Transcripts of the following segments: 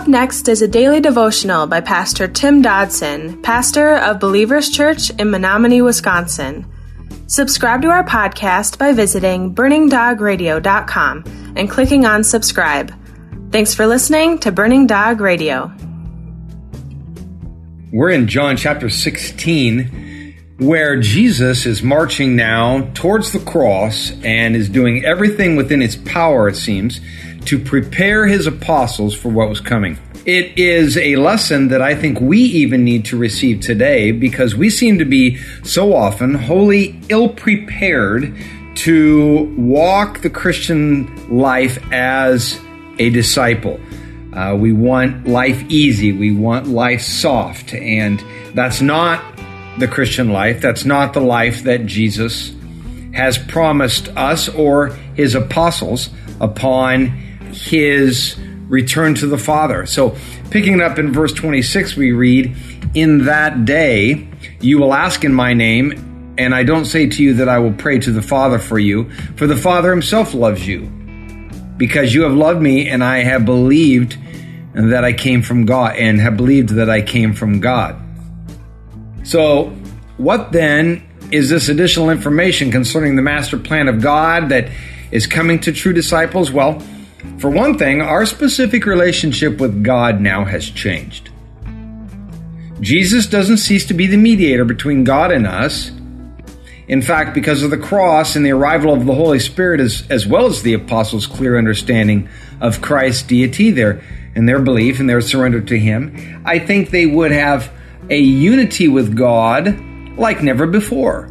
Up next is a daily devotional by Pastor Tim Dodson, pastor of Believers Church in Menominee, Wisconsin. Subscribe to our podcast by visiting burningdogradio.com and clicking on subscribe. Thanks for listening to Burning Dog Radio. We're in John chapter 16, where Jesus is marching now towards the cross and is doing everything within his power, it seems, to prepare his apostles for what was coming. It is a lesson that I think we even need to receive today because we seem to be so often wholly ill prepared to walk the Christian life as a disciple. Uh, we want life easy. We want life soft. And that's not the Christian life. That's not the life that Jesus has promised us or his apostles upon his return to the Father. So, picking it up in verse 26, we read, In that day you will ask in my name, and I don't say to you that I will pray to the Father for you, for the Father himself loves you, because you have loved me, and I have believed that I came from God, and have believed that I came from God. So, what then is this additional information concerning the master plan of God that is coming to true disciples? Well, for one thing, our specific relationship with God now has changed. Jesus doesn't cease to be the mediator between God and us. In fact, because of the cross and the arrival of the Holy Spirit, as, as well as the apostles' clear understanding of Christ's deity there and their belief and their surrender to Him, I think they would have a unity with God like never before.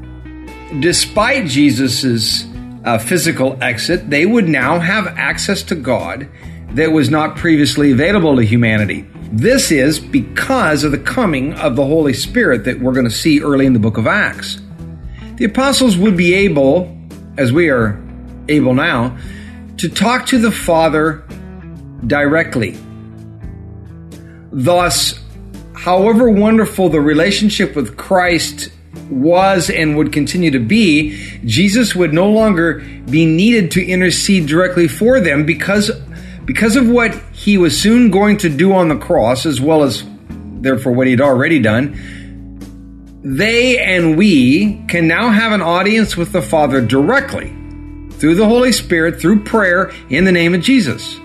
Despite Jesus's uh, physical exit, they would now have access to God that was not previously available to humanity. This is because of the coming of the Holy Spirit that we're going to see early in the book of Acts. The apostles would be able, as we are able now, to talk to the Father directly. Thus, however wonderful the relationship with Christ was and would continue to be, Jesus would no longer be needed to intercede directly for them because because of what he was soon going to do on the cross as well as therefore what he'd already done. They and we can now have an audience with the Father directly through the Holy Spirit, through prayer in the name of Jesus.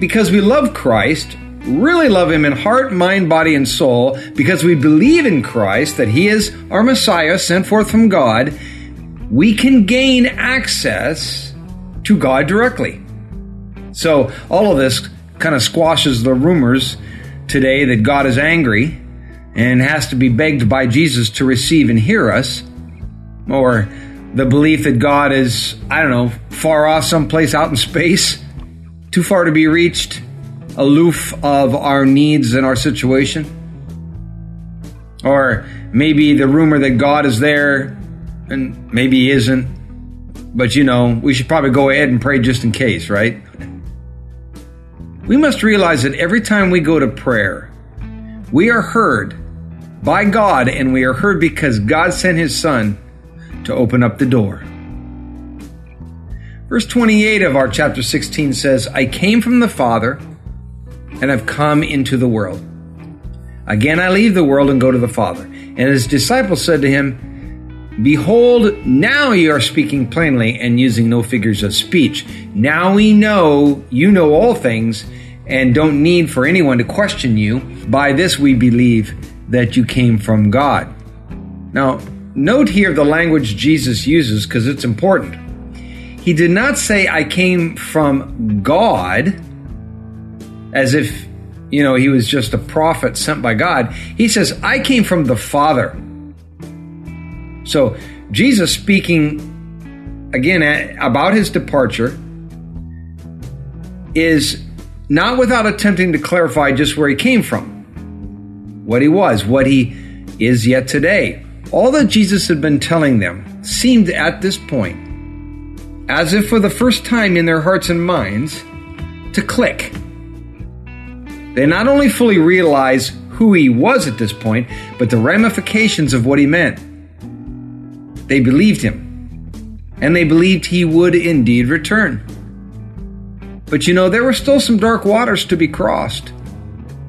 Because we love Christ, really love Him in heart, mind, body, and soul, because we believe in Christ, that He is our Messiah sent forth from God, we can gain access to God directly. So, all of this kind of squashes the rumors today that God is angry and has to be begged by Jesus to receive and hear us, or the belief that God is, I don't know, far off someplace out in space, too far to be reached aloof of our needs and our situation? Or maybe the rumor that God is there and maybe he isn't, but you know, we should probably go ahead and pray just in case, right? We must realize that every time we go to prayer, we are heard by God and we are heard because God sent his son to open up the door. Verse 28 of our chapter 16 says, I came from the Father and have come into the world. Again, I leave the world and go to the Father. And his disciples said to him, Behold, now you are speaking plainly and using no figures of speech. Now we know you know all things and don't need for anyone to question you. By this we believe that you came from God. Now, note here the language Jesus uses because it's important. He did not say, I came from God as if, you know, he was just a prophet sent by God. He says, I came from the Father. So, Jesus speaking again about his departure is not without attempting to clarify just where he came from, what he was, what he is yet today. All that Jesus had been telling them seemed at this point, as if for the first time in their hearts and minds, to click. They not only fully realize who he was at this point, but the ramifications of what he meant. They believed him, and they believed he would indeed return. But you know, there were still some dark waters to be crossed.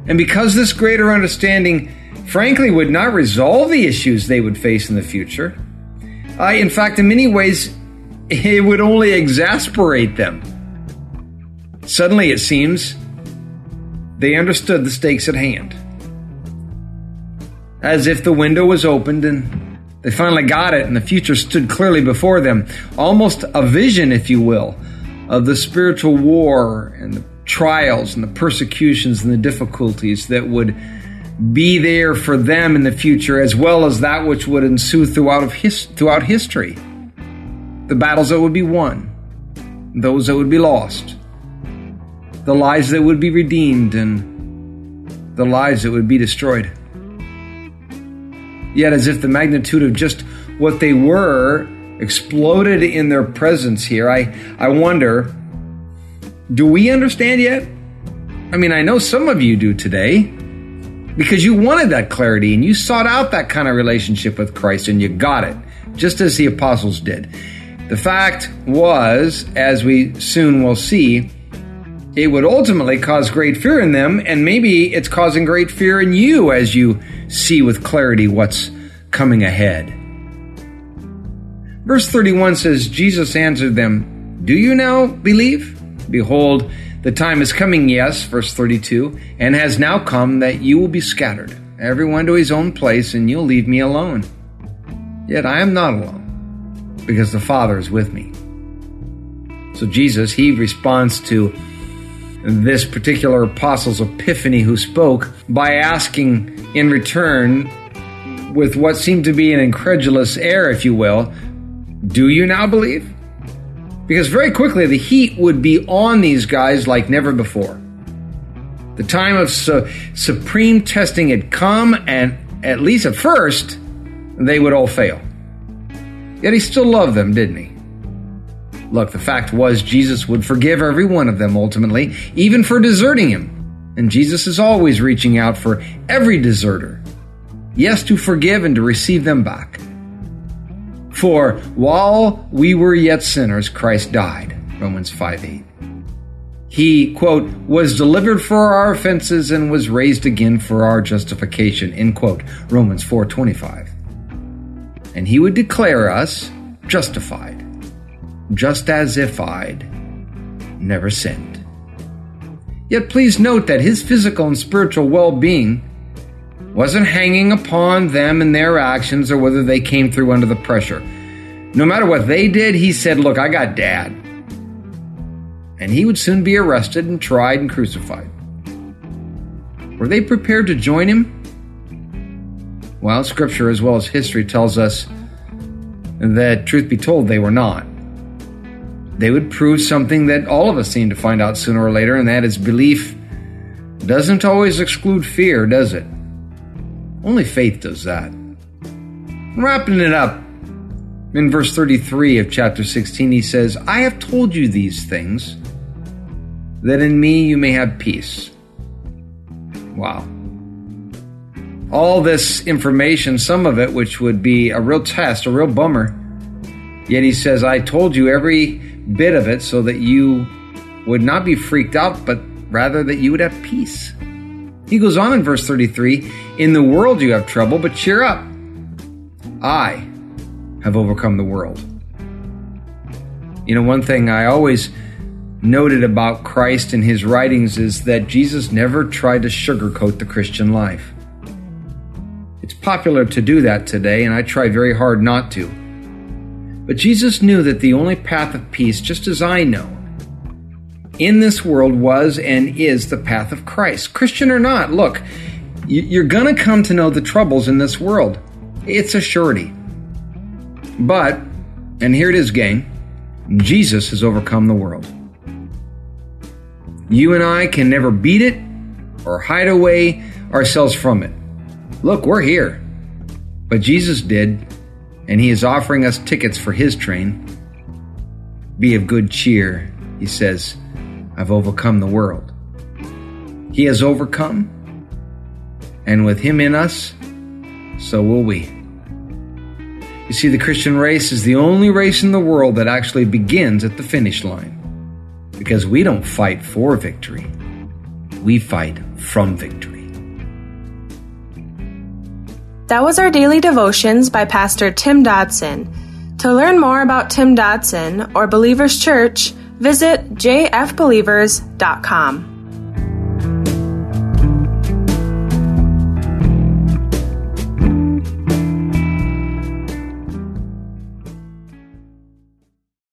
And because this greater understanding, frankly, would not resolve the issues they would face in the future, uh, in fact, in many ways, it would only exasperate them. Suddenly, it seems, they understood the stakes at hand. As if the window was opened and they finally got it and the future stood clearly before them, almost a vision, if you will, of the spiritual war and the trials and the persecutions and the difficulties that would be there for them in the future, as well as that which would ensue throughout, his, throughout history. The battles that would be won, those that would be lost, the lives that would be redeemed, and the lives that would be destroyed. Yet, as if the magnitude of just what they were exploded in their presence here, I, I wonder do we understand yet? I mean, I know some of you do today because you wanted that clarity and you sought out that kind of relationship with Christ and you got it, just as the apostles did. The fact was, as we soon will see, it would ultimately cause great fear in them, and maybe it's causing great fear in you as you see with clarity what's coming ahead. Verse 31 says, Jesus answered them, Do you now believe? Behold, the time is coming, yes, verse 32, and has now come that you will be scattered, everyone to his own place, and you'll leave me alone. Yet I am not alone, because the Father is with me. So Jesus, he responds to this particular apostle's epiphany who spoke by asking in return, with what seemed to be an incredulous air, if you will, Do you now believe? Because very quickly the heat would be on these guys like never before. The time of su- supreme testing had come, and at least at first, they would all fail. Yet he still loved them, didn't he? Look, the fact was, Jesus would forgive every one of them ultimately, even for deserting him. And Jesus is always reaching out for every deserter. Yes, to forgive and to receive them back. For while we were yet sinners, Christ died. Romans 5 8. He, quote, was delivered for our offenses and was raised again for our justification, end quote. Romans 4 25. And he would declare us justified just as if I'd never sinned. Yet please note that his physical and spiritual well being wasn't hanging upon them and their actions or whether they came through under the pressure. No matter what they did, he said, Look, I got dad. And he would soon be arrested and tried and crucified. Were they prepared to join him? Well, scripture as well as history tells us that, truth be told, they were not they would prove something that all of us seem to find out sooner or later, and that is belief doesn't always exclude fear, does it? Only faith does that. Wrapping it up, in verse 33 of chapter 16, he says, I have told you these things, that in me you may have peace. Wow. All this information, some of it which would be a real test, a real bummer. Yet he says, I told you every bit of it so that you would not be freaked out, but rather that you would have peace. He goes on in verse 33 In the world you have trouble, but cheer up. I have overcome the world. You know, one thing I always noted about Christ and his writings is that Jesus never tried to sugarcoat the Christian life. It's popular to do that today, and I try very hard not to. But Jesus knew that the only path of peace, just as I know, in this world was and is the path of Christ. Christian or not, look, you're going to come to know the troubles in this world. It's a surety. But, and here it is, gang, Jesus has overcome the world. You and I can never beat it or hide away ourselves from it. Look, we're here. But Jesus did, and he is offering us tickets for his train. Be of good cheer, he says, I've overcome the world. He has overcome, and with him in us, so will we. You see, the Christian race is the only race in the world that actually begins at the finish line. Because we don't fight for victory, we fight from victory. That was our daily devotions by Pastor Tim Dodson. To learn more about Tim Dodson or Believers Church, visit jfbelievers.com.